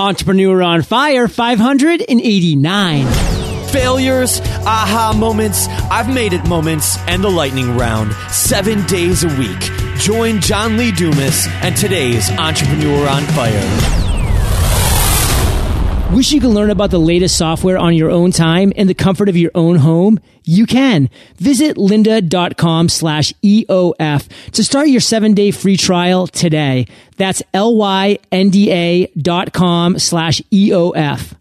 Entrepreneur on Fire 589. Failures, aha moments, I've made it moments, and the lightning round. Seven days a week. Join John Lee Dumas and today's Entrepreneur on Fire. Wish you could learn about the latest software on your own time in the comfort of your own home? You can. Visit lynda.com slash EOF to start your seven day free trial today. That's L-Y-N-D-A dot com slash EOF.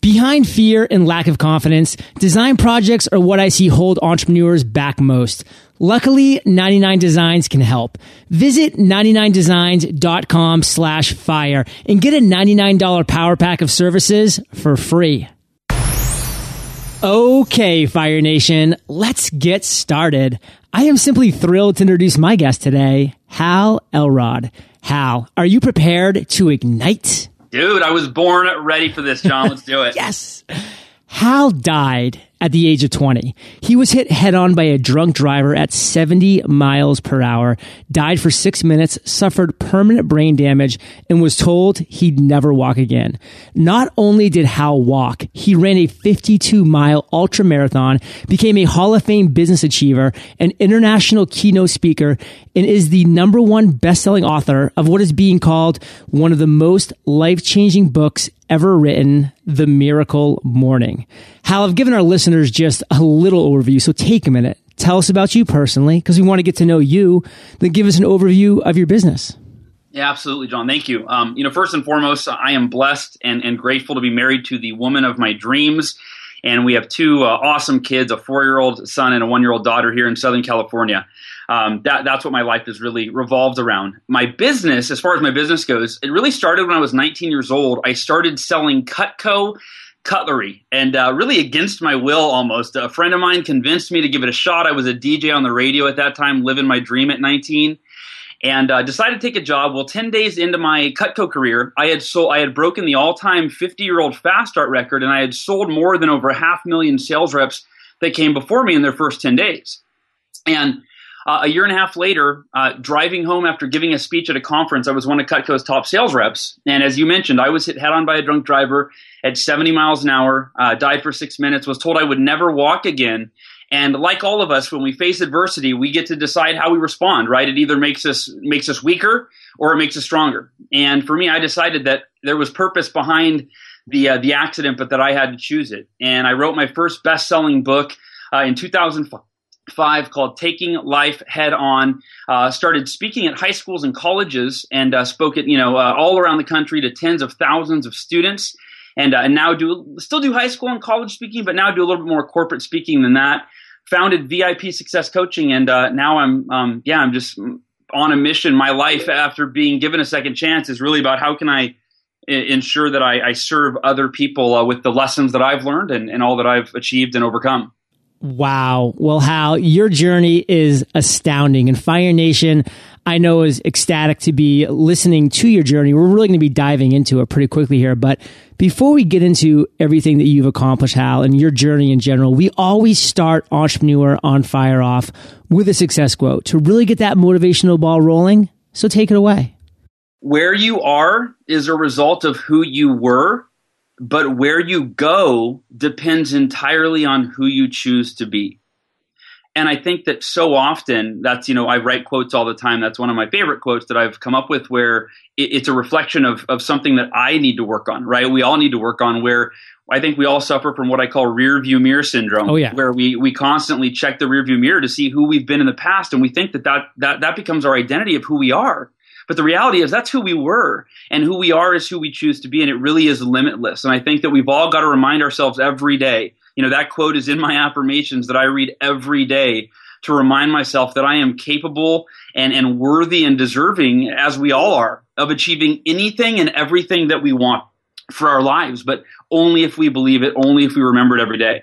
Behind fear and lack of confidence, design projects are what I see hold entrepreneurs back most. Luckily, 99 Designs can help. Visit 99designs.com slash fire and get a $99 power pack of services for free. Okay, Fire Nation, let's get started. I am simply thrilled to introduce my guest today, Hal Elrod. Hal, are you prepared to ignite? Dude, I was born ready for this, John. Let's do it. yes. Hal died at the age of 20. He was hit head on by a drunk driver at 70 miles per hour, died for six minutes, suffered permanent brain damage, and was told he'd never walk again. Not only did Hal walk, he ran a 52 mile ultra marathon, became a Hall of Fame business achiever, an international keynote speaker, and is the number one best-selling author of what is being called one of the most life-changing books ever written, The Miracle Morning. Hal, I've given our listeners just a little overview, so take a minute. Tell us about you personally, because we want to get to know you. Then give us an overview of your business. Yeah, absolutely, John. Thank you. Um, you know, first and foremost, I am blessed and, and grateful to be married to the woman of my dreams. And we have two uh, awesome kids, a four year old son and a one year old daughter here in Southern California um, that, that's what my life is really revolved around. My business, as far as my business goes, it really started when I was 19 years old. I started selling Cutco cutlery and uh, really against my will almost. A friend of mine convinced me to give it a shot. I was a DJ on the radio at that time, living my dream at 19 and uh, decided to take a job. Well, 10 days into my Cutco career, I had sold, I had broken the all-time 50-year-old fast start record, and I had sold more than over a half million sales reps that came before me in their first 10 days. And uh, a year and a half later, uh, driving home after giving a speech at a conference, I was one of Cutco's top sales reps. And as you mentioned, I was hit head on by a drunk driver at 70 miles an hour, uh, died for six minutes, was told I would never walk again. And like all of us, when we face adversity, we get to decide how we respond, right? It either makes us makes us weaker or it makes us stronger. And for me, I decided that there was purpose behind the uh, the accident, but that I had to choose it. And I wrote my first best selling book uh, in 2005 five called Taking Life Head On. Uh, started speaking at high schools and colleges and uh, spoke at you know uh, all around the country to tens of thousands of students. And, uh, and now do still do high school and college speaking, but now do a little bit more corporate speaking than that. Founded VIP Success Coaching, and uh, now I'm um, yeah I'm just on a mission. My life after being given a second chance is really about how can I ensure that I, I serve other people uh, with the lessons that I've learned and, and all that I've achieved and overcome. Wow. Well, Hal, your journey is astounding. And Fire Nation, I know is ecstatic to be listening to your journey. We're really going to be diving into it pretty quickly here. But before we get into everything that you've accomplished, Hal, and your journey in general, we always start Entrepreneur on Fire off with a success quote to really get that motivational ball rolling. So take it away. Where you are is a result of who you were but where you go depends entirely on who you choose to be. And I think that so often that's, you know, I write quotes all the time. That's one of my favorite quotes that I've come up with where it, it's a reflection of, of something that I need to work on, right? We all need to work on where I think we all suffer from what I call rear view mirror syndrome. Oh, yeah. Where we, we constantly check the rear view mirror to see who we've been in the past. And we think that that, that, that becomes our identity of who we are. But the reality is that's who we were and who we are is who we choose to be. And it really is limitless. And I think that we've all got to remind ourselves every day. You know, that quote is in my affirmations that I read every day to remind myself that I am capable and, and worthy and deserving, as we all are, of achieving anything and everything that we want for our lives, but only if we believe it, only if we remember it every day.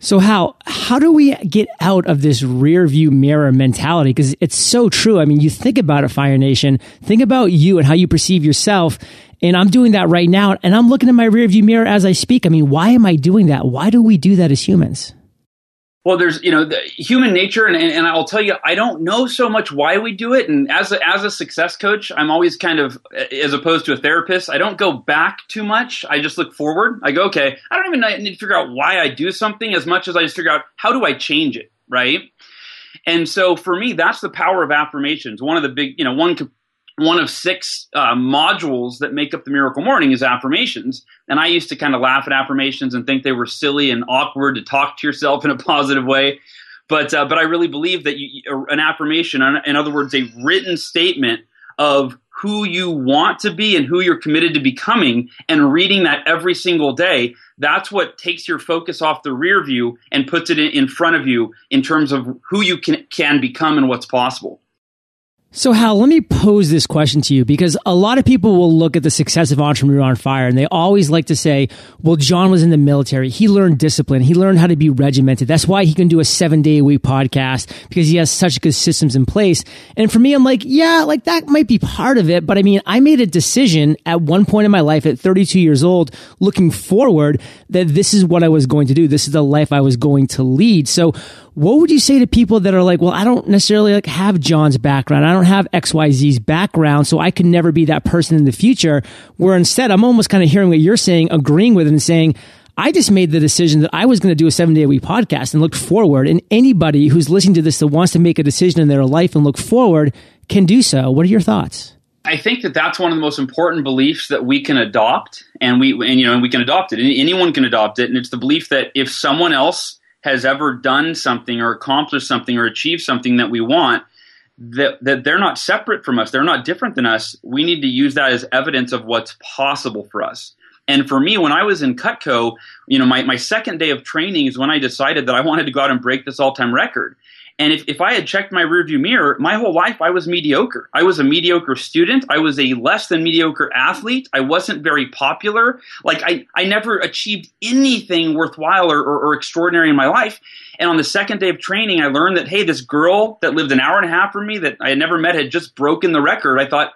So how how do we get out of this rear view mirror mentality? Because it's so true. I mean, you think about it, Fire Nation. Think about you and how you perceive yourself. And I'm doing that right now. And I'm looking in my rear view mirror as I speak. I mean, why am I doing that? Why do we do that as humans? Well, there's you know the human nature, and, and, I'll tell you, I don't know so much why we do it. And as a, as a success coach, I'm always kind of as opposed to a therapist. I don't go back too much. I just look forward. I go, okay, I don't even need to figure out why I do something as much as I just figure out how do I change it, right? And so for me, that's the power of affirmations. One of the big, you know, one one of six uh, modules that make up the miracle morning is affirmations. And i used to kind of laugh at affirmations and think they were silly and awkward to talk to yourself in a positive way. But uh, but i really believe that you, an affirmation in other words a written statement of who you want to be and who you're committed to becoming and reading that every single day that's what takes your focus off the rear view and puts it in front of you in terms of who you can, can become and what's possible so, Hal, let me pose this question to you because a lot of people will look at the success of Entrepreneur on Fire and they always like to say, well, John was in the military. He learned discipline. He learned how to be regimented. That's why he can do a seven day a week podcast because he has such good systems in place. And for me, I'm like, yeah, like that might be part of it. But I mean, I made a decision at one point in my life at 32 years old, looking forward that this is what I was going to do. This is the life I was going to lead. So, what would you say to people that are like, well, I don't necessarily like have John's background. I don't have XYZ's background, so I can never be that person in the future. Where instead, I'm almost kind of hearing what you're saying, agreeing with it and saying, I just made the decision that I was going to do a seven day a week podcast and look forward. And anybody who's listening to this that wants to make a decision in their life and look forward can do so. What are your thoughts? I think that that's one of the most important beliefs that we can adopt, and we and you know and we can adopt it. Anyone can adopt it, and it's the belief that if someone else has ever done something or accomplished something or achieved something that we want, that, that they're not separate from us, they're not different than us. We need to use that as evidence of what's possible for us. And for me, when I was in Cutco, you know, my, my second day of training is when I decided that I wanted to go out and break this all time record. And if, if I had checked my rearview mirror, my whole life I was mediocre. I was a mediocre student. I was a less than mediocre athlete. I wasn't very popular. Like I, I never achieved anything worthwhile or, or, or extraordinary in my life. And on the second day of training, I learned that, hey, this girl that lived an hour and a half from me that I had never met had just broken the record. I thought,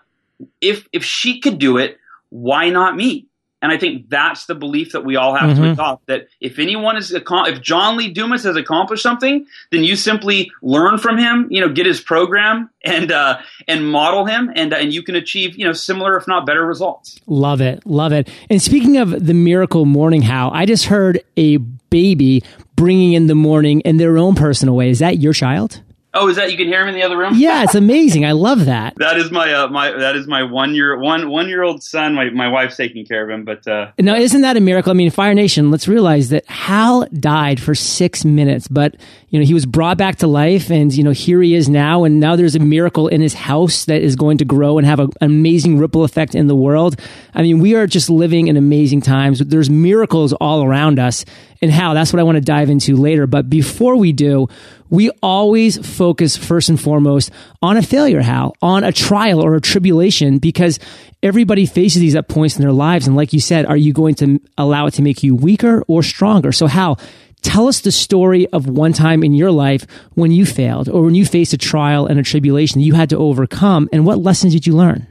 if if she could do it, why not me? And I think that's the belief that we all have mm-hmm. to adopt that if anyone is, if John Lee Dumas has accomplished something, then you simply learn from him, you know, get his program and, uh, and model him and, uh, and you can achieve, you know, similar, if not better results. Love it. Love it. And speaking of the miracle morning, Hal I just heard a baby bringing in the morning in their own personal way. Is that your child? Oh, is that you can hear him in the other room? Yeah, it's amazing. I love that. that is my uh, my that is my one year one one year old son. My my wife's taking care of him, but uh, now isn't that a miracle? I mean, Fire Nation. Let's realize that Hal died for six minutes, but you know he was brought back to life, and you know here he is now, and now there's a miracle in his house that is going to grow and have a, an amazing ripple effect in the world. I mean, we are just living in amazing times. There's miracles all around us, and Hal that's what I want to dive into later. But before we do, we always focus first and foremost on a failure, Hal, on a trial or a tribulation, because everybody faces these at points in their lives. And like you said, are you going to allow it to make you weaker or stronger? So Hal, tell us the story of one time in your life when you failed or when you faced a trial and a tribulation you had to overcome and what lessons did you learn?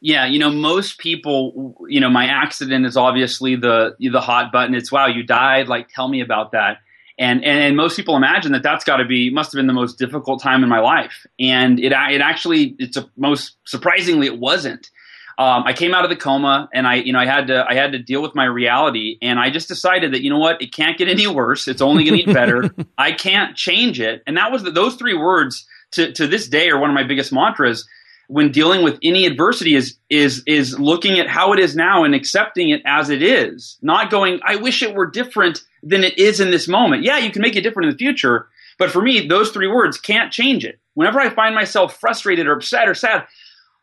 Yeah, you know, most people, you know, my accident is obviously the the hot button. It's wow, you died. Like, tell me about that. And and, and most people imagine that that's got to be must have been the most difficult time in my life. And it it actually it's a, most surprisingly it wasn't. Um, I came out of the coma and I you know I had to I had to deal with my reality and I just decided that you know what it can't get any worse. It's only going to get better. I can't change it. And that was the, those three words to to this day are one of my biggest mantras when dealing with any adversity is is is looking at how it is now and accepting it as it is not going i wish it were different than it is in this moment. Yeah you can make it different in the future but for me those three words can't change it. Whenever i find myself frustrated or upset or sad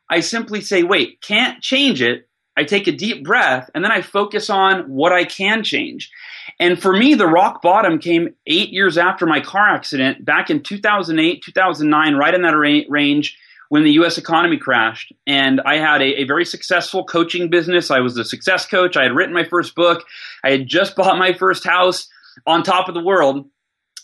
i simply say wait can't change it. I take a deep breath and then i focus on what i can change. And for me the rock bottom came eight years after my car accident back in 2008 2009 right in that range when the U.S. economy crashed. And I had a, a, very successful coaching business. I was a success coach. I had written my first book. I had just bought my first house on top of the world.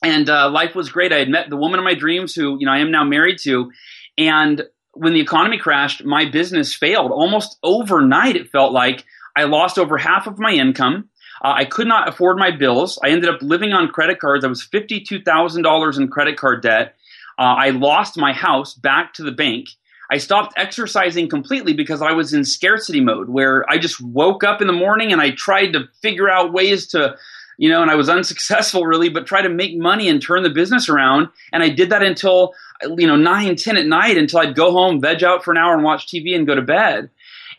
And uh, life was great. I had met the woman of my dreams who, you know, I am now married to. And when the economy crashed, my business failed almost overnight. It felt like I lost over half of my income. Uh, I could not afford my bills. I ended up living on credit cards. I was $52,000 in credit card debt. Uh, I lost my house back to the bank. I stopped exercising completely because I was in scarcity mode where I just woke up in the morning and I tried to figure out ways to, you know, and I was unsuccessful really, but try to make money and turn the business around. And I did that until, you know, nine, 10 at night until I'd go home, veg out for an hour and watch TV and go to bed.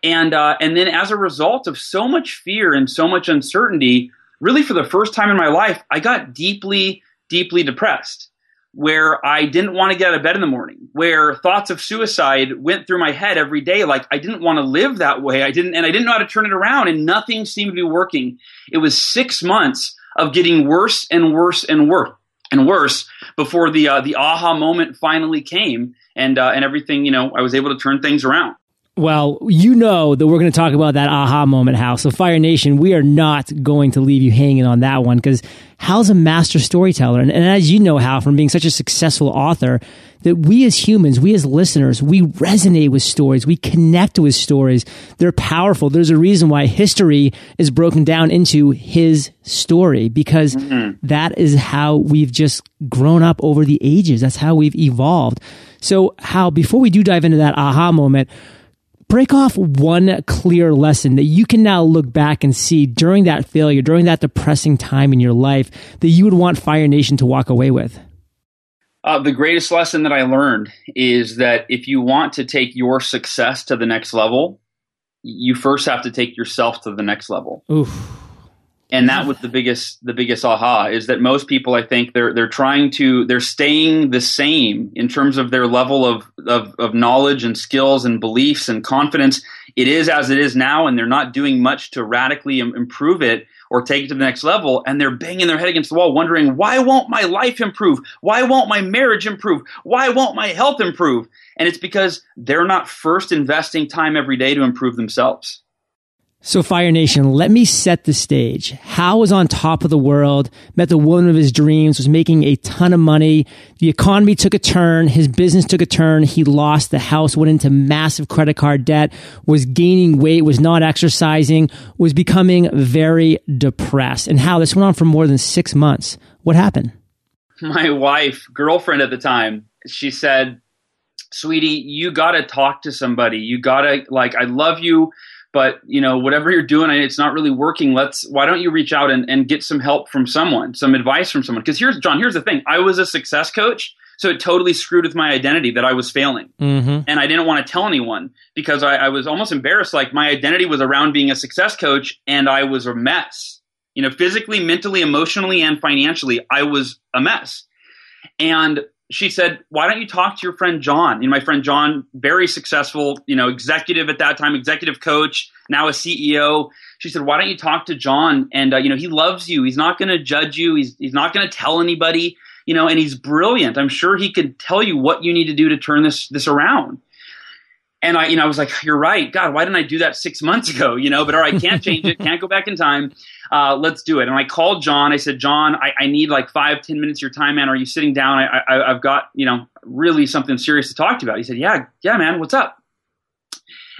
And, uh, and then as a result of so much fear and so much uncertainty, really for the first time in my life, I got deeply, deeply depressed where I didn't want to get out of bed in the morning, where thoughts of suicide went through my head every day. Like I didn't want to live that way. I didn't, and I didn't know how to turn it around and nothing seemed to be working. It was six months of getting worse and worse and worse and worse before the, uh, the aha moment finally came and, uh, and everything, you know, I was able to turn things around. Well, you know that we're going to talk about that aha moment, Hal. So, Fire Nation, we are not going to leave you hanging on that one because Hal's a master storyteller. And, and, as you know, Hal, from being such a successful author, that we as humans, we as listeners, we resonate with stories. We connect with stories. They're powerful. There's a reason why history is broken down into his story because mm-hmm. that is how we've just grown up over the ages. That's how we've evolved. So, Hal, before we do dive into that aha moment, break off one clear lesson that you can now look back and see during that failure, during that depressing time in your life that you would want Fire Nation to walk away with? Uh, the greatest lesson that I learned is that if you want to take your success to the next level, you first have to take yourself to the next level. Oof and that was the biggest the biggest aha is that most people I think they're they're trying to they're staying the same in terms of their level of, of of knowledge and skills and beliefs and confidence. It is as it is now, and they're not doing much to radically improve it or take it to the next level. And they're banging their head against the wall, wondering why won't my life improve? Why won't my marriage improve? Why won't my health improve? And it's because they're not first investing time every day to improve themselves. So, Fire Nation, let me set the stage. Hal was on top of the world, met the woman of his dreams, was making a ton of money. The economy took a turn. His business took a turn. He lost the house, went into massive credit card debt, was gaining weight, was not exercising, was becoming very depressed. And Hal, this went on for more than six months. What happened? My wife, girlfriend at the time, she said, Sweetie, you got to talk to somebody. You got to, like, I love you but you know whatever you're doing it's not really working. Let's why don't you reach out and, and get some help from someone some advice from someone? Because here's john here's the thing. I was a success coach so it totally screwed with my identity that i was failing. Mm-hmm. and i didn't want to tell anyone because I, I was almost embarrassed like my identity was around being a success coach and i was a mess. You know physically mentally emotionally and financially i was a mess. And she said, "Why don't you talk to your friend John?" You know, my friend John, very successful, you know, executive at that time, executive coach, now a CEO. She said, "Why don't you talk to John? And uh, you know, he loves you. He's not going to judge you. He's he's not going to tell anybody. You know, and he's brilliant. I'm sure he could tell you what you need to do to turn this this around." And I, you know, I was like, "You're right, God. Why didn't I do that six months ago?" You know, but all right, can't change it. Can't go back in time uh, let's do it. And I called John. I said, John, I, I, need like five, ten minutes of your time, man. Are you sitting down? I, I, I've got, you know, really something serious to talk to you about. He said, yeah, yeah, man, what's up?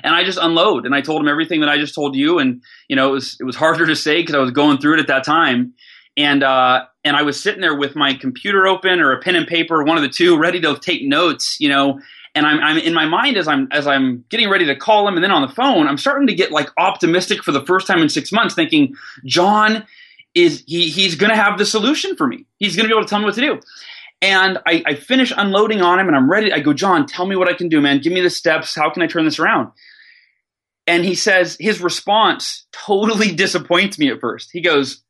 and I just unload and I told him everything that I just told you and you know it was it was harder to say because I was going through it at that time and uh, and I was sitting there with my computer open or a pen and paper one of the two ready to take notes you know and I'm, I'm in my mind as I'm as I'm getting ready to call him, and then on the phone, I'm starting to get like optimistic for the first time in six months, thinking John is he he's going to have the solution for me. He's going to be able to tell me what to do. And I, I finish unloading on him, and I'm ready. I go, John, tell me what I can do, man. Give me the steps. How can I turn this around? And he says his response totally disappoints me at first. He goes,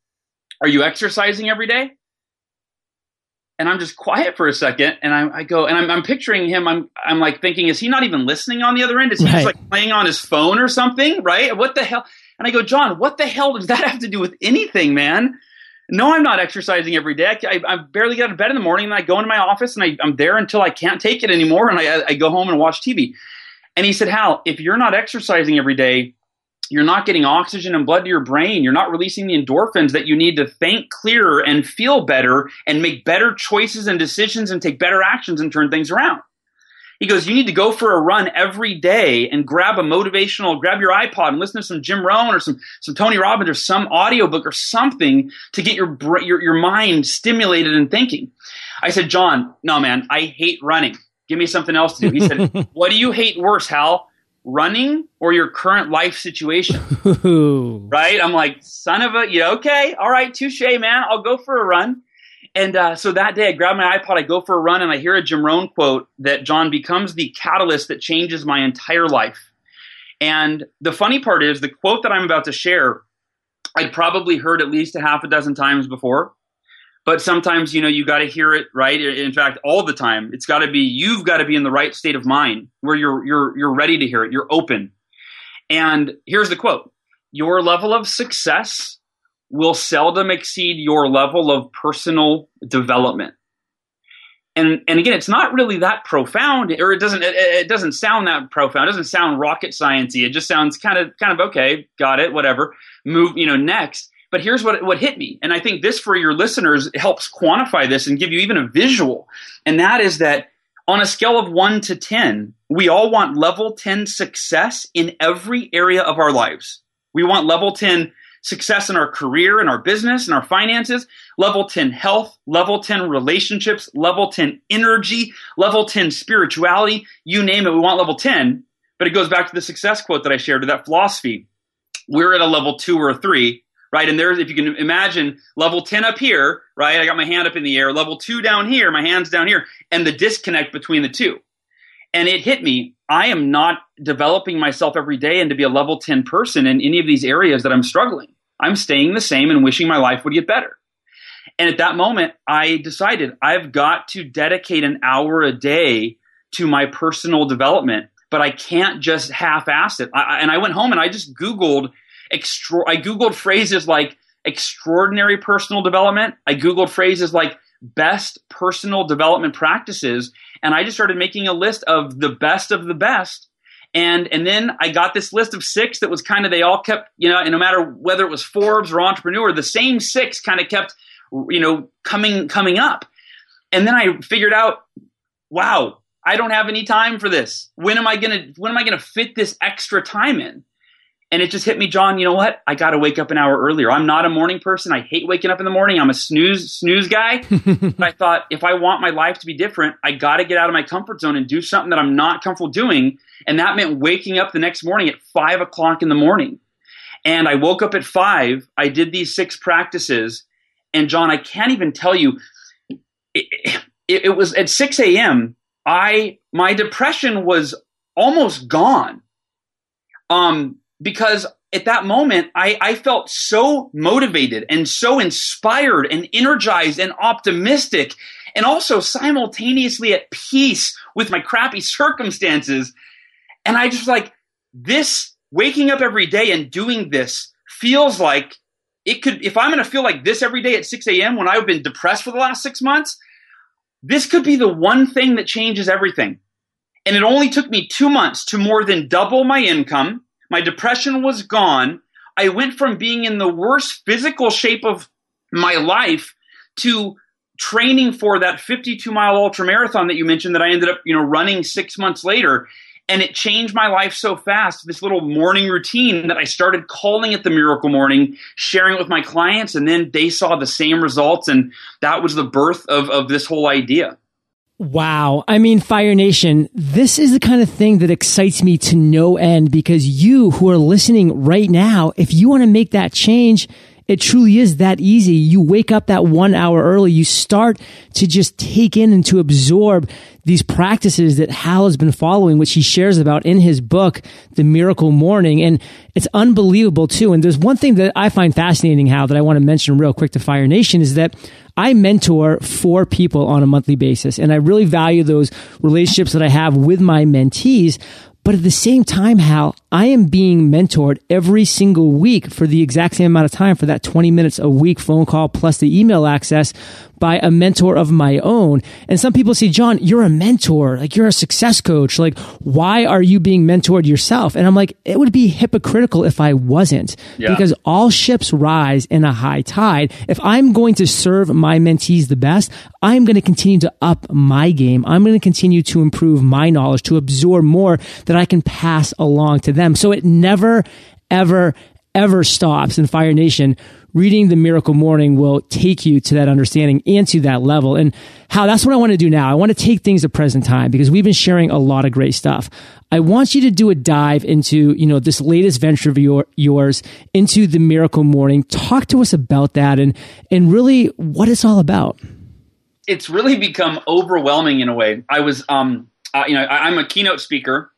"Are you exercising every day?" And I'm just quiet for a second, and I, I go, and I'm, I'm, picturing him. I'm, I'm like thinking, is he not even listening on the other end? Is he right. just like playing on his phone or something? Right? What the hell? And I go, John, what the hell does that have to do with anything, man? No, I'm not exercising every day. I, I barely get out of bed in the morning, and I go into my office, and I, am there until I can't take it anymore, and I, I go home and watch TV. And he said, Hal, if you're not exercising every day, you're not getting oxygen and blood to your brain. You're not releasing the endorphins that you need to think clearer and feel better and make better choices and decisions and take better actions and turn things around. He goes, you need to go for a run every day and grab a motivational, grab your iPod and listen to some Jim Rohn or some, some Tony Robbins or some audiobook or something to get your, your, your mind stimulated and thinking. I said, John, no, man, I hate running. Give me something else to do. He said, what do you hate worse, Hal? Running or your current life situation? right? I'm like, son of a, yeah, okay. All right. Touche, man. I'll go for a run. And uh, so that day, I grab my iPod, I go for a run, and I hear a Jim Rohn quote that John becomes the catalyst that changes my entire life. And the funny part is, the quote that I'm about to share, I'd probably heard at least a half a dozen times before. But sometimes, you know, you got to hear it right. In fact, all the time, it's got to be you've got to be in the right state of mind where you're you're you're ready to hear it. You're open. And here's the quote: Your level of success will seldom exceed your level of personal development. And, and again, it's not really that profound, or it doesn't it, it doesn't sound that profound. It doesn't sound rocket sciencey. It just sounds kind of kind of okay, got it, whatever. Move, you know, next. But here's what what hit me, and I think this for your listeners helps quantify this and give you even a visual, and that is that on a scale of one to ten, we all want level ten success in every area of our lives. We want level ten success in our career and our business and our finances, level 10 health, level 10 relationships, level 10 energy, level 10 spirituality, you name it, we want level 10. But it goes back to the success quote that I shared to that philosophy. We're at a level two or a three, right? And there's, if you can imagine level 10 up here, right? I got my hand up in the air, level two down here, my hand's down here, and the disconnect between the two. And it hit me. I am not developing myself every day and to be a level 10 person in any of these areas that I'm struggling. I'm staying the same and wishing my life would get better. And at that moment, I decided I've got to dedicate an hour a day to my personal development, but I can't just half ass it. I, and I went home and I just Googled, extra, I Googled phrases like extraordinary personal development. I Googled phrases like best personal development practices and I just started making a list of the best of the best. And and then I got this list of six that was kind of they all kept you know and no matter whether it was Forbes or Entrepreneur, the same six kind of kept you know coming coming up. And then I figured out, wow, I don't have any time for this. When am I gonna when am I gonna fit this extra time in? And it just hit me, John, you know what? I got to wake up an hour earlier. I'm not a morning person. I hate waking up in the morning. I'm a snooze snooze guy. but I thought if I want my life to be different, I got to get out of my comfort zone and do something that I'm not comfortable doing. And that meant waking up the next morning at five o'clock in the morning. And I woke up at five. I did these six practices. And John, I can't even tell you, it, it, it was at 6 a.m. I, my depression was almost gone. Um, because at that moment, I, I felt so motivated and so inspired and energized and optimistic and also simultaneously at peace with my crappy circumstances. And I just like this waking up every day and doing this feels like it could, if I'm going to feel like this every day at 6 a.m. when I've been depressed for the last six months, this could be the one thing that changes everything. And it only took me two months to more than double my income my depression was gone. I went from being in the worst physical shape of my life to training for that 52 mile ultra marathon that you mentioned that I ended up, you know, running 6 months later. And it changed my life so fast. This little morning routine that i started calling it the miracle morning sharing it with my clients and then they saw the same results and that was the birth of, of this whole idea Wow. I mean, Fire Nation, this is the kind of thing that excites me to no end because you who are listening right now, if you want to make that change, it truly is that easy. You wake up that one hour early. You start to just take in and to absorb these practices that Hal has been following, which he shares about in his book, The Miracle Morning. And it's unbelievable too. And there's one thing that I find fascinating, Hal, that I want to mention real quick to Fire Nation is that I mentor four people on a monthly basis. And I really value those relationships that I have with my mentees. But at the same time, Hal, I am being mentored every single week for the exact same amount of time for that 20 minutes a week phone call plus the email access by a mentor of my own. And some people say, John, you're a mentor. Like you're a success coach. Like why are you being mentored yourself? And I'm like, it would be hypocritical if I wasn't yeah. because all ships rise in a high tide. If I'm going to serve my mentees the best, I'm going to continue to up my game. I'm going to continue to improve my knowledge, to absorb more that I can pass along to them. So it never, ever, ever stops in Fire Nation reading the miracle morning will take you to that understanding and to that level. And Hal that's what I want to do now. I want to take things to present time because we've been sharing a lot of great stuff. I want you to do a dive into, you know, this latest venture of your, yours into the miracle morning. Talk to us about that and, and really what it's all about. It's really become overwhelming in a way. I was, um, uh, you know, I, I'm a keynote speaker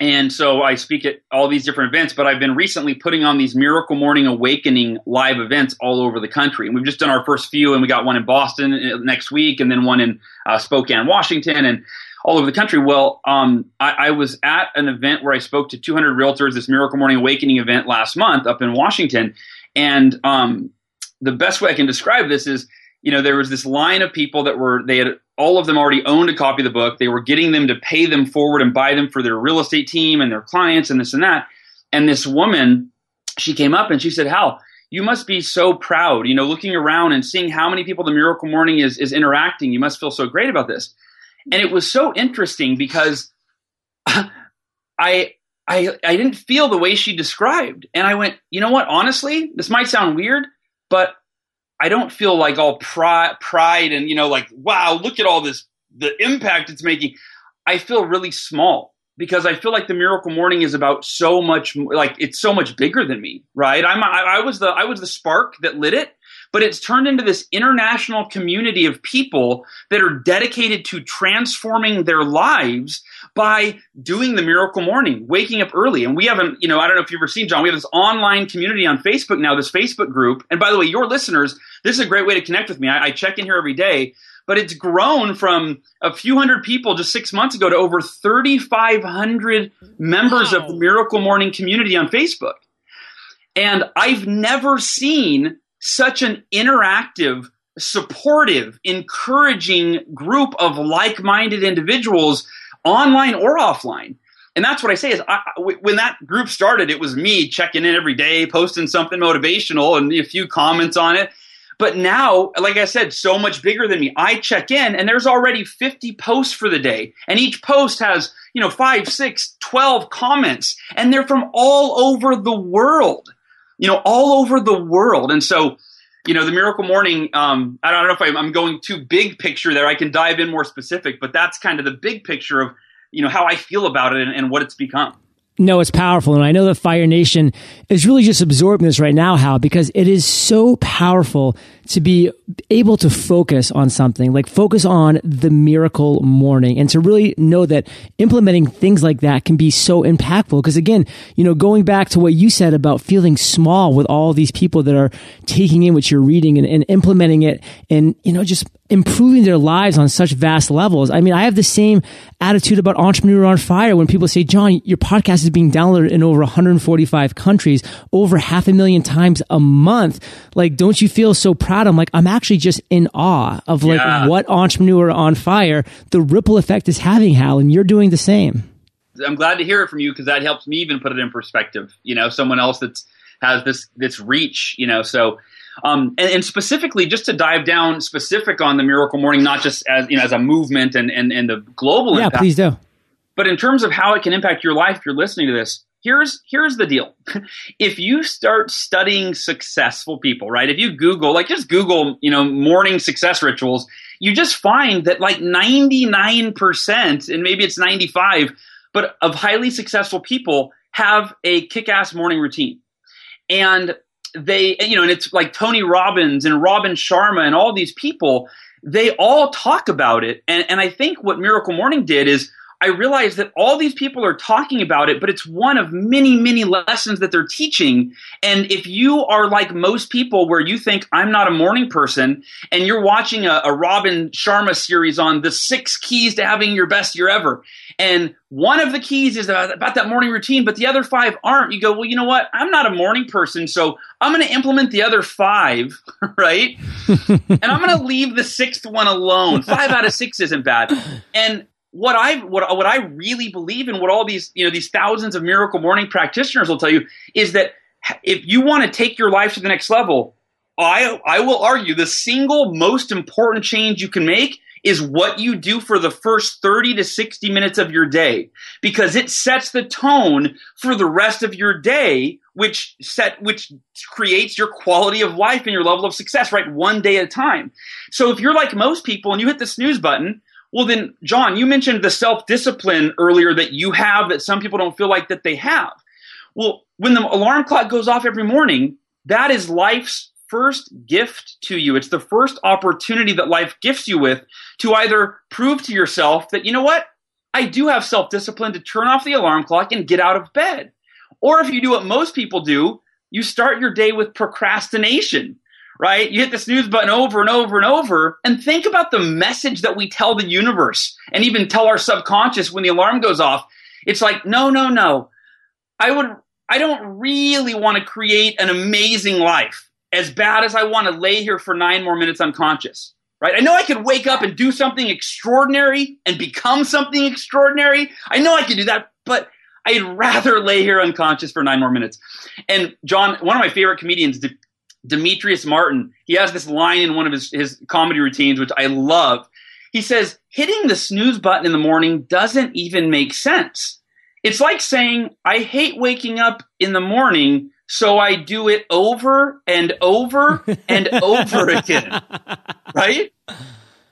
and so I speak at all these different events, but I've been recently putting on these Miracle Morning Awakening live events all over the country. And we've just done our first few, and we got one in Boston uh, next week, and then one in uh, Spokane, Washington, and all over the country. Well, um, I, I, was at an event where I spoke to 200 realtors, this Miracle Morning Awakening event last month up in Washington. And um, the best way I can describe this is, you know, there was this line of people that were, they had all of them already owned a copy of the book. They were getting them to pay them forward and buy them for their real estate team and their clients and this and that. And this woman, she came up and she said, Hal, you must be so proud, you know, looking around and seeing how many people the Miracle Morning is, is interacting. You must feel so great about this. And it was so interesting because I, I, I didn't feel the way she described. And I went, you know what? Honestly, this might sound weird, but I don't feel like all pride, pride and you know like wow, look at all this the impact it's making. I feel really small because I feel like the Miracle Morning is about so much like it's so much bigger than me, right? I'm I, I was the I was the spark that lit it, but it's turned into this international community of people that are dedicated to transforming their lives by doing the miracle morning, waking up early. And we haven't, you know, I don't know if you've ever seen, John, we have this online community on Facebook now, this Facebook group. And by the way, your listeners, this is a great way to connect with me. I, I check in here every day, but it's grown from a few hundred people just six months ago to over 3,500 members wow. of the Miracle Morning community on Facebook. And I've never seen such an interactive, supportive, encouraging group of like minded individuals online or offline. And that's what I say is I, when that group started, it was me checking in every day, posting something motivational and a few comments on it. But now, like I said, so much bigger than me. I check in and there's already 50 posts for the day. And each post has, you know, five, six, 12 comments. And they're from all over the world, you know, all over the world. And so, you know, the Miracle Morning, um, I don't know if I'm, going too big picture there. I can dive in more specific, but that's kind of the big picture of, you know, how I feel about it and, and what it's become. No, it's powerful. And I know that Fire Nation is really just absorbing this right now, Hal, because it is so powerful to be able to focus on something, like focus on the miracle morning and to really know that implementing things like that can be so impactful. Because again, you know, going back to what you said about feeling small with all these people that are taking in what you're reading and, and implementing it and, you know, just improving their lives on such vast levels. I mean, I have the same attitude about Entrepreneur on Fire when people say, John, your podcast is being downloaded in over 145 countries, over half a million times a month. Like, don't you feel so proud? Proud. I'm like, I'm actually just in awe of like yeah. what entrepreneur on fire, the ripple effect is having, Hal, and you're doing the same. I'm glad to hear it from you because that helps me even put it in perspective. You know, someone else that's has this this reach. You know, so um, and, and, specifically, just to dive down specific on the Miracle Morning, not just as you know as a movement and and, and the global impact. yeah, impact, please do. But in terms of how it can impact your life, if you're listening to this, here's here's the deal. If you start studying successful people right if you google like just google you know morning success rituals you just find that like 99% and maybe it's 95 but of highly successful people have a kick-ass morning routine. And they you know and it's like tony robbins and robin sharma and all these people they all talk about it. And, and i think what miracle morning did is I realized that all these people are talking about it, but it's one of many, many lessons that they're teaching. And if you are like most people, where you think I'm not a morning person, and you're watching a, a Robin Sharma series on the six keys to having your best year ever, and one of the keys is about, about that morning routine, but the other five aren't, you go, well, you know what? I'm not a morning person, so I'm going to implement the other five, right? and I'm going to leave the sixth one alone. Five out of six isn't bad. And what I what what I really believe in, what all these you know these thousands of miracle morning practitioners will tell you is that if you want to take your life to the next level, I I will argue the single most important change you can make is what you do for the first 30 to 60 minutes of your day because it sets the tone for the rest of your day which set which creates your quality of life and your level of success right? One day at a time. So if you're like most people and you hit the snooze button well, then, John, you mentioned the self discipline earlier that you have that some people don't feel like that they have. Well, when the alarm clock goes off every morning, that is life's first gift to you. It's the first opportunity that life gifts you with to either prove to yourself that, you know what, I do have self discipline to turn off the alarm clock and get out of bed. Or if you do what most people do, you start your day with procrastination right? You hit the snooze button over and over and over and think about the message that we tell the universe and even tell our subconscious when the alarm goes off. It's like, no, no, no. I would, I don't really want to create an amazing life as bad as I want to lay here for nine more minutes unconscious, right? I know I could wake up and do something extraordinary and become something extraordinary. I know I could do that, but I'd rather lay here unconscious for nine more minutes. And John, one of my favorite comedians, Demetrius Martin, he has this line in one of his, his comedy routines, which I love. He says, hitting the snooze button in the morning doesn't even make sense. It's like saying, I hate waking up in the morning, so I do it over and over and over again. Right?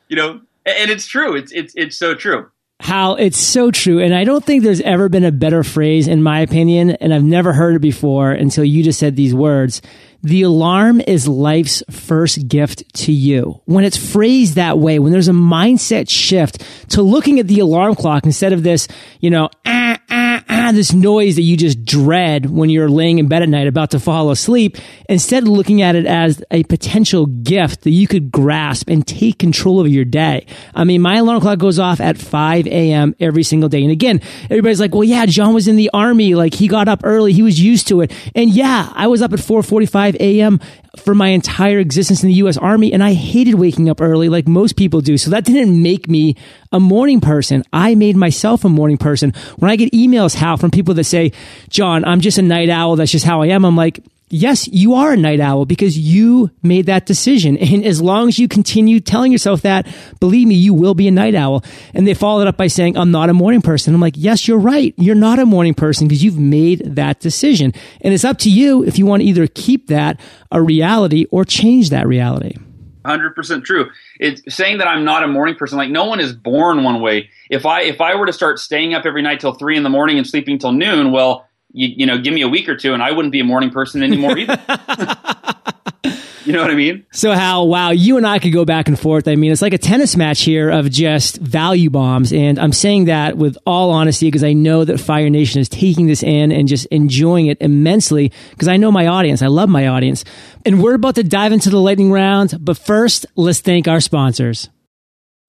You know, and it's true. It's, it's, it's so true. Hal it's so true. And I don't think there's ever been a better phrase, in my opinion, and I've never heard it before until you just said these words. The alarm is life's first gift to you. When it's phrased that way, when there's a mindset shift to looking at the alarm clock instead of this, you know, ah, ah, ah, this noise that you just dread when you're laying in bed at night about to fall asleep, instead of looking at it as a potential gift that you could grasp and take control of your day. I mean, my alarm clock goes off at 5 a.m. every single day. And again, everybody's like, well, yeah, John was in the army. Like he got up early. He was used to it. And yeah, I was up at 445 a.m. for my entire existence in the U.S. Army, and I hated waking up early like most people do. So that didn't make me a morning person. I made myself a morning person. When I get emails, Hal, from people that say, John, I'm just a night owl. That's just how I am. I'm like, yes, you are a night owl because you made that decision. And as long as you continue telling yourself that, believe me, you will be a night owl. And they followed up by saying, I'm not a morning person. I'm like, yes, you're right. You're not a morning person because you've made that decision. And it's up to you if you want to either keep that a reality or change that reality. 100% true. It's saying that I'm not a morning person. Like no one is born one way. If I if I were to start staying up every night till 3 in the morning and sleeping till noon, well, you, you know, give me a week or two and I wouldn't be a morning person anymore either. you know what I mean? So Hal, wow, you and I could go back and forth. I mean, it's like a tennis match here of just value bombs. And I'm saying that with all honesty because I know that Fire Nation is taking this in and just enjoying it immensely because I know my audience. I love my audience. And we're about to dive into the lightning round. But first, let's thank our sponsors.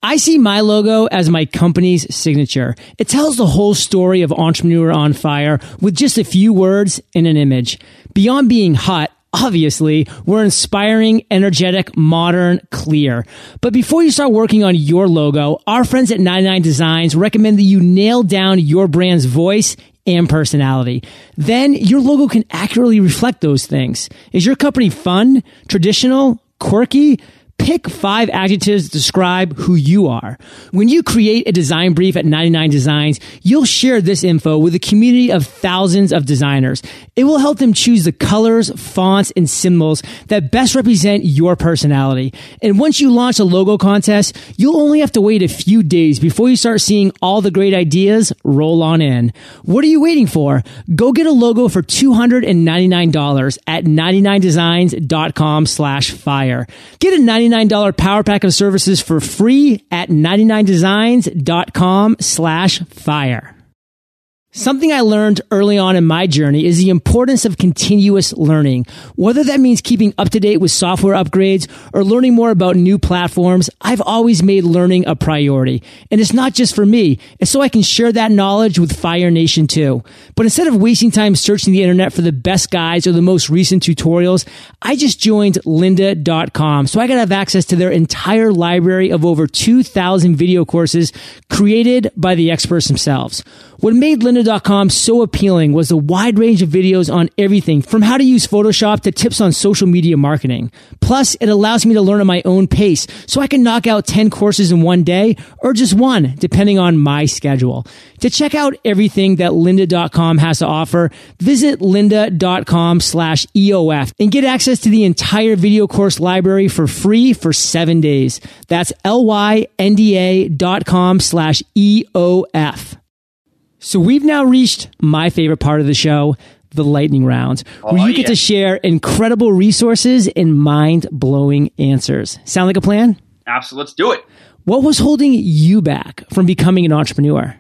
I see my logo as my company's signature. It tells the whole story of Entrepreneur on Fire with just a few words and an image. Beyond being hot, obviously, we're inspiring, energetic, modern, clear. But before you start working on your logo, our friends at 99 Designs recommend that you nail down your brand's voice and personality. Then your logo can accurately reflect those things. Is your company fun, traditional, quirky? Pick five adjectives to describe who you are. When you create a design brief at 99 Designs, you'll share this info with a community of thousands of designers. It will help them choose the colors, fonts, and symbols that best represent your personality. And once you launch a logo contest, you'll only have to wait a few days before you start seeing all the great ideas roll on in. What are you waiting for? Go get a logo for $299 at 99designs.com slash fire. Get a 99 $99 power pack of services for free at 99designs.com slash fire. Something I learned early on in my journey is the importance of continuous learning. Whether that means keeping up to date with software upgrades or learning more about new platforms, I've always made learning a priority. And it's not just for me, it's so I can share that knowledge with Fire Nation too. But instead of wasting time searching the internet for the best guides or the most recent tutorials, I just joined lynda.com so I could have access to their entire library of over 2,000 video courses created by the experts themselves. What made lynda.com so appealing was the wide range of videos on everything from how to use Photoshop to tips on social media marketing. Plus, it allows me to learn at my own pace so I can knock out 10 courses in one day or just one, depending on my schedule. To check out everything that lynda.com has to offer, visit lynda.com slash EOF and get access to the entire video course library for free for seven days. That's L-Y-N-D-A dot com slash EOF. So we've now reached my favorite part of the show, the lightning round, where Oh, you get yeah. to share incredible resources and mind blowing answers. Sound like a plan? Absolutely. Let's do it. What was holding you back from becoming an entrepreneur?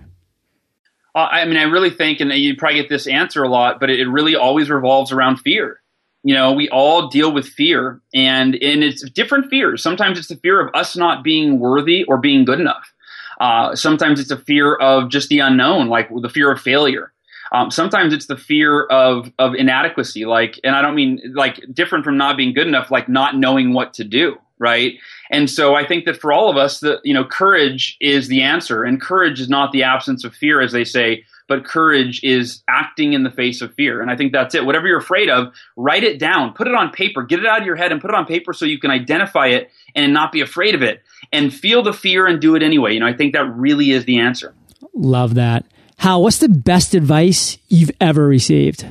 Uh, I mean, I really think, and you probably get this answer a lot, but it, it really always revolves around fear. You know, we all deal with fear, and and it's different fears. Sometimes it's the fear of us not being worthy or being good enough. Uh, sometimes it's a fear of just the unknown, like the fear of failure. Um, sometimes it's the fear of of inadequacy, like, and I don't mean like different from not being good enough, like not knowing what to do, right? And so I think that for all of us, the you know, courage is the answer, and courage is not the absence of fear, as they say, but courage is acting in the face of fear. And I think that's it. Whatever you're afraid of, write it down, put it on paper, get it out of your head, and put it on paper so you can identify it and not be afraid of it, and feel the fear and do it anyway. You know, I think that really is the answer. Love that. Hal, what's the best advice you've ever received?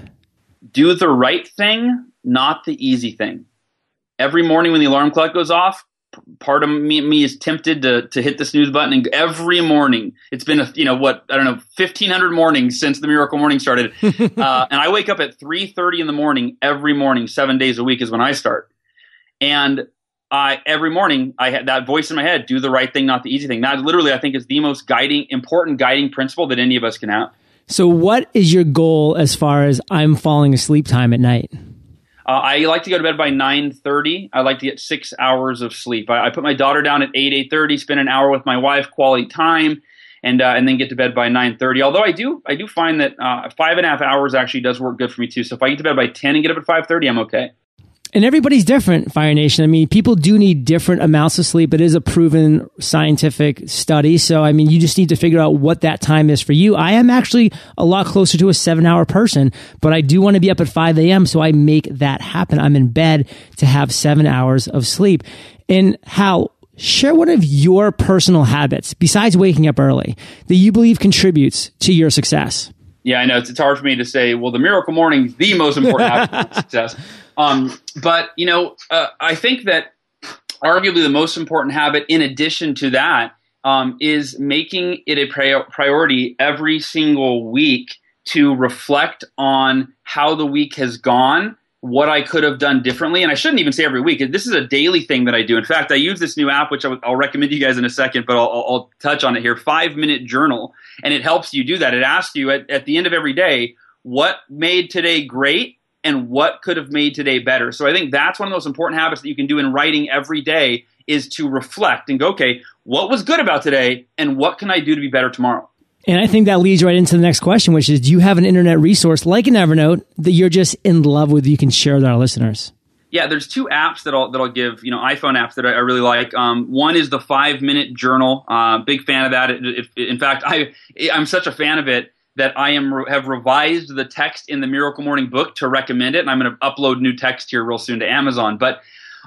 do the right thing, not the easy thing. Every morning when the alarm clock goes off, part of me, me is tempted to, to hit the snooze button. And every morning, it's been, a, you know, what, I don't know, 1500 mornings since the miracle morning started. uh, and I wake up at 3.30 in the morning every morning, seven days a week is when I start. And I, every morning I had that voice in my head, do the right thing, not the easy thing. That literally, I think is the most guiding, important guiding principle that any of us can have. So, what is your goal as far as I'm falling asleep time at night? Uh, I like to go to bed by nine thirty. I like to get six hours of sleep. I, I put my daughter down at eight eight thirty. Spend an hour with my wife, quality time, and uh, and then get to bed by nine thirty. Although I do I do find that uh, five and a half hours actually does work good for me too. So if I get to bed by ten and get up at five thirty, I'm okay. And everybody's different, Fire Nation. I mean, people do need different amounts of sleep. It is a proven scientific study. So, I mean, you just need to figure out what that time is for you. I am actually a lot closer to a seven hour person, but I do want to be up at 5 a.m. So I make that happen. I'm in bed to have seven hours of sleep. And Hal, share one of your personal habits besides waking up early that you believe contributes to your success. Yeah, I know it's, it's hard for me to say. Well, the miracle morning is the most important habit of success. Um, but you know, uh, I think that arguably the most important habit, in addition to that, um, is making it a pri- priority every single week to reflect on how the week has gone, what I could have done differently. And I shouldn't even say every week. This is a daily thing that I do. In fact, I use this new app, which I'll, I'll recommend to you guys in a second, but I'll, I'll, I'll touch on it here. Five Minute Journal, and it helps you do that. It asks you at, at the end of every day what made today great and what could have made today better. So I think that's one of the most important habits that you can do in writing every day is to reflect and go, okay, what was good about today and what can I do to be better tomorrow? And I think that leads right into the next question, which is do you have an internet resource like an Evernote that you're just in love with you can share with our listeners? Yeah, there's two apps that I'll that I'll give. You know, iPhone apps that I, I really like. Um, one is the Five Minute Journal. Uh, big fan of that. It, it, in fact, I I'm such a fan of it that I am have revised the text in the Miracle Morning book to recommend it, and I'm going to upload new text here real soon to Amazon. But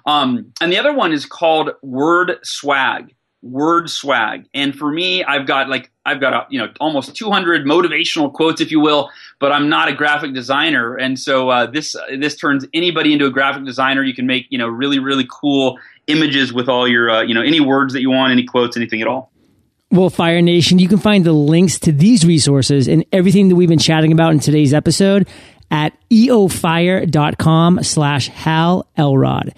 um, and the other one is called Word Swag. Word Swag, and for me, I've got like I've got a, you know almost 200 motivational quotes, if you will, but I'm not a graphic designer, and so uh, this this turns anybody into a graphic designer. You can make you know really really cool images with all your uh, you know any words that you want, any quotes, anything at all. Well, Fire Nation, you can find the links to these resources and everything that we've been chatting about in today's episode at eofire.com slash Hal Elrod.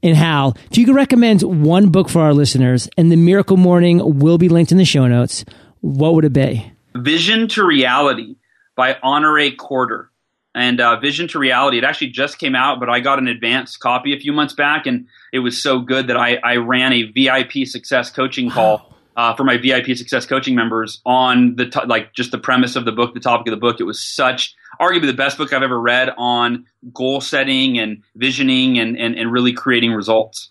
And Hal, if you could recommend one book for our listeners, and The Miracle Morning will be linked in the show notes, what would it be? Vision to Reality by Honorée Corder. And uh, Vision to Reality, it actually just came out, but I got an advanced copy a few months back, and it was so good that I, I ran a VIP success coaching call. Uh, for my VIP success coaching members on the t- like just the premise of the book, the topic of the book. It was such arguably the best book I've ever read on goal setting and visioning and, and, and really creating results.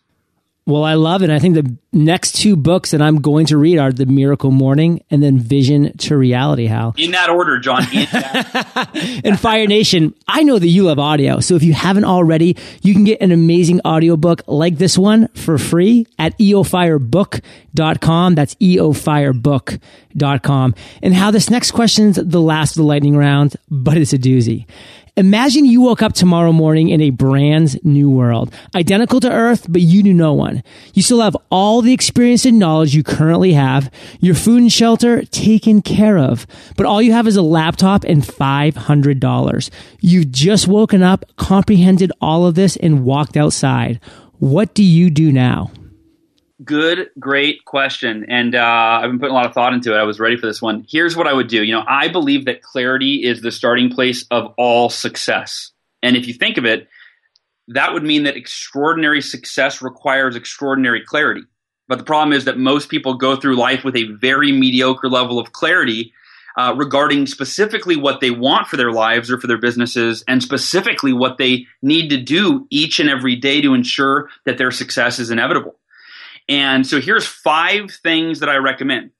Well, I love it. I think the next two books that I'm going to read are The Miracle Morning and then Vision to Reality, Hal. In that order, John. and Fire Nation, I know that you love audio. So if you haven't already, you can get an amazing audiobook like this one for free at eofirebook.com. That's eofirebook.com. And Hal this next question's the last of the lightning round, but it's a doozy. Imagine you woke up tomorrow morning in a brand new world, identical to Earth, but you knew no one. You still have all the experience and knowledge you currently have, your food and shelter taken care of, but all you have is a laptop and $500. You've just woken up, comprehended all of this, and walked outside. What do you do now? Good, great question. And uh, I've been putting a lot of thought into it. I was ready for this one. Here's what I would do. You know, I believe that clarity is the starting place of all success. And if you think of it, that would mean that extraordinary success requires extraordinary clarity. But the problem is that most people go through life with a very mediocre level of clarity uh, regarding specifically what they want for their lives or for their businesses, and specifically what they need to do each and every day to ensure that their success is inevitable. And so here's five things that I recommend.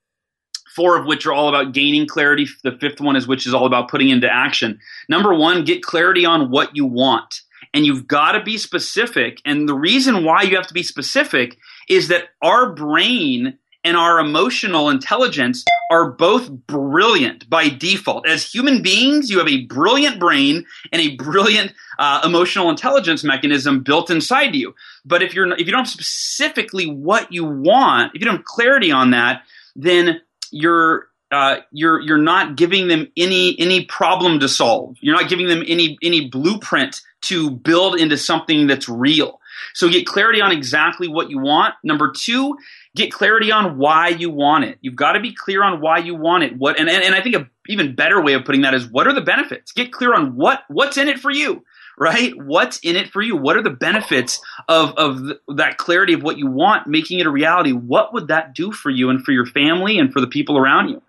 Four of which are all about gaining clarity. The fifth one is which is all about putting into action. Number one, get clarity on what you want. And you've got to be specific. And the reason why you have to be specific is that our brain and our emotional intelligence are both brilliant by default. As human beings, you have a brilliant brain and a brilliant uh, emotional intelligence mechanism built inside you. But if you're if you don't have specifically what you want, if you don't have clarity on that, then you're uh, you're you're not giving them any any problem to solve. You're not giving them any any blueprint to build into something that's real. So get clarity on exactly what you want. Number two, get clarity on why you want it. You've got to be clear on why you want it. What and, and, and I think a even better way of putting that is what are the benefits? Get clear on what what's in it for you right? What's in it for you? What are the benefits of, of th- that clarity of what you want, making it a reality? What would that do for you and for your family and for the people around you?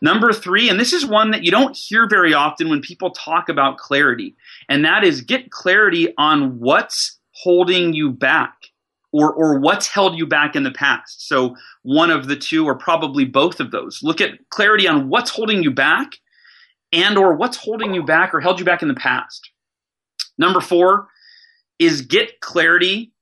Number three, and this is one that you don't hear very often when people talk about clarity, and that is get clarity on what's holding you back or, or what's held you back in the past. So one of the two or probably both of those. Look at clarity on what's holding you back and or what's holding you back or held you back in the past. Number four is get clarity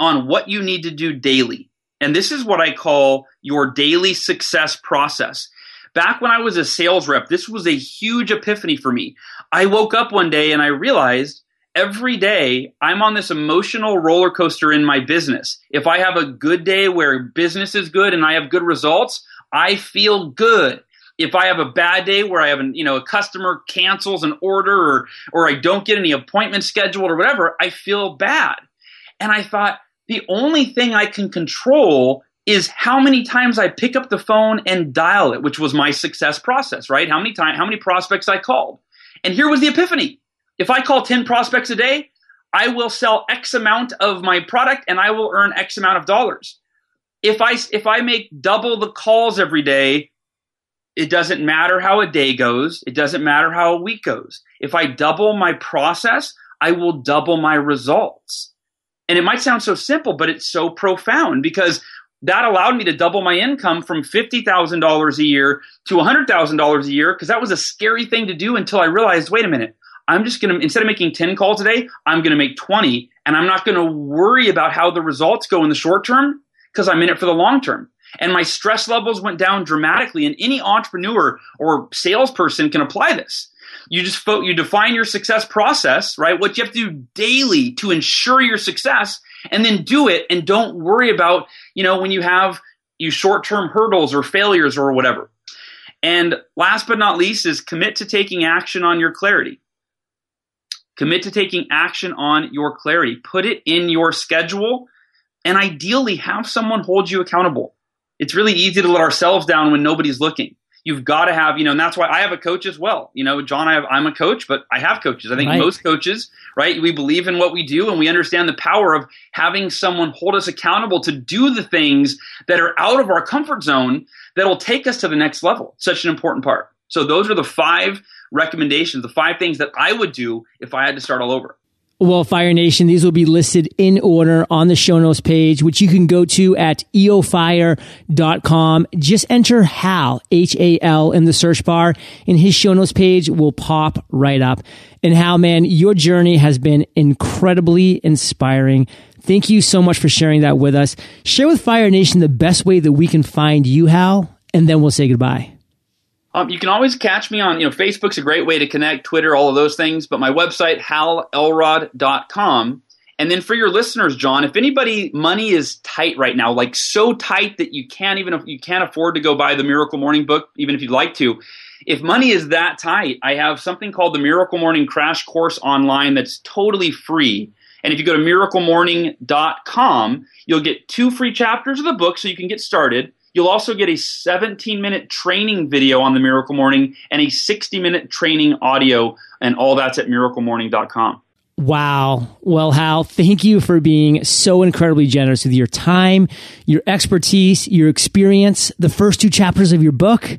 on what you need to do daily. And this is what I call your daily success process. Back when I was a sales rep, this was a huge epiphany for me. I woke up one day and I realized every day I'm on this emotional roller coaster in my business. If I have a good day where business is good and I have good results, I feel good if I have a bad day where I have an, you know a customer cancels an order or or I don't get any appointments scheduled or whatever, I feel bad. And I thought the only thing I can control is how many times I pick up the phone and dial it, which was my success process, right? How many times how many prospects I called. And here was the epiphany. If I call 10 prospects a day, I will sell X amount of my product and I will earn X amount of dollars. If I if I make double the calls every day, it doesn't matter how a day goes. It doesn't matter how a week goes. If I double my process, I will double my results. And it might sound so simple, but it's so profound because that allowed me to double my income from $50,000 a year to $100,000 a year because that was a scary thing to do until I realized, wait a minute, I'm just going to, instead of making 10 calls a day, I'm going to make 20 and I'm not going to worry about how the results go in the short term because I'm in it for the long term and my stress levels went down dramatically. And any entrepreneur or salesperson can apply this. You just fo- you define your success process, right? What you have to do daily to ensure your success, and then do it, and don't worry about you know when you have you short term hurdles or failures or whatever. And last but not least is commit to taking action on your clarity. Commit to taking action on your clarity. Put it in your schedule and ideally have someone hold you accountable. It's really easy to let ourselves down when nobody's looking. You've got to have, you know, and that's why I have a coach as well. You know, John, I have, I'm a coach, but I have coaches. I think right. most coaches, right? We believe in what we do and we understand the power of having someone hold us accountable to do the things that are out of our comfort zone that'll take us to the next level. Such an important part. So those are the five recommendations, the five things that I would do if I had to start all over. Well, Fire Nation, these will be listed in order on the show notes page, which you can go to at eofire.com. Just enter Hal, H-A-L in the search bar and his show notes page will pop right up. And Hal, man, your journey has been incredibly inspiring. Thank you so much for sharing that with us. Share with Fire Nation the best way that we can find you, Hal, and then we'll say goodbye. Um, you can always catch me on, you know, Facebook's a great way to connect, Twitter, all of those things, but my website, halelrod.com. And then for your listeners, John, if anybody money is tight right now, like so tight that you can't even you can't afford to go buy the Miracle Morning book, even if you'd like to. If money is that tight, I have something called the Miracle Morning Crash Course online that's totally free. And if you go to miraclemorning.com, you'll get two free chapters of the book so you can get started. You'll also get a 17 minute training video on the Miracle Morning and a 60 minute training audio, and all that's at miraclemorning.com. Wow. Well, Hal, thank you for being so incredibly generous with your time, your expertise, your experience, the first two chapters of your book.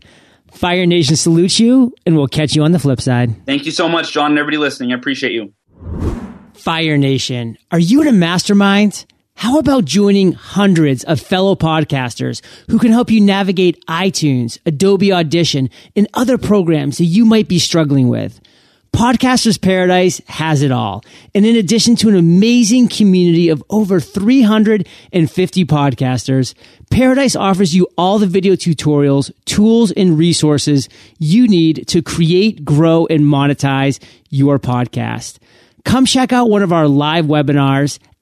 Fire Nation salutes you, and we'll catch you on the flip side. Thank you so much, John, and everybody listening. I appreciate you. Fire Nation, are you in a mastermind? How about joining hundreds of fellow podcasters who can help you navigate iTunes, Adobe Audition, and other programs that you might be struggling with? Podcasters Paradise has it all. And in addition to an amazing community of over 350 podcasters, Paradise offers you all the video tutorials, tools, and resources you need to create, grow, and monetize your podcast come check out one of our live webinars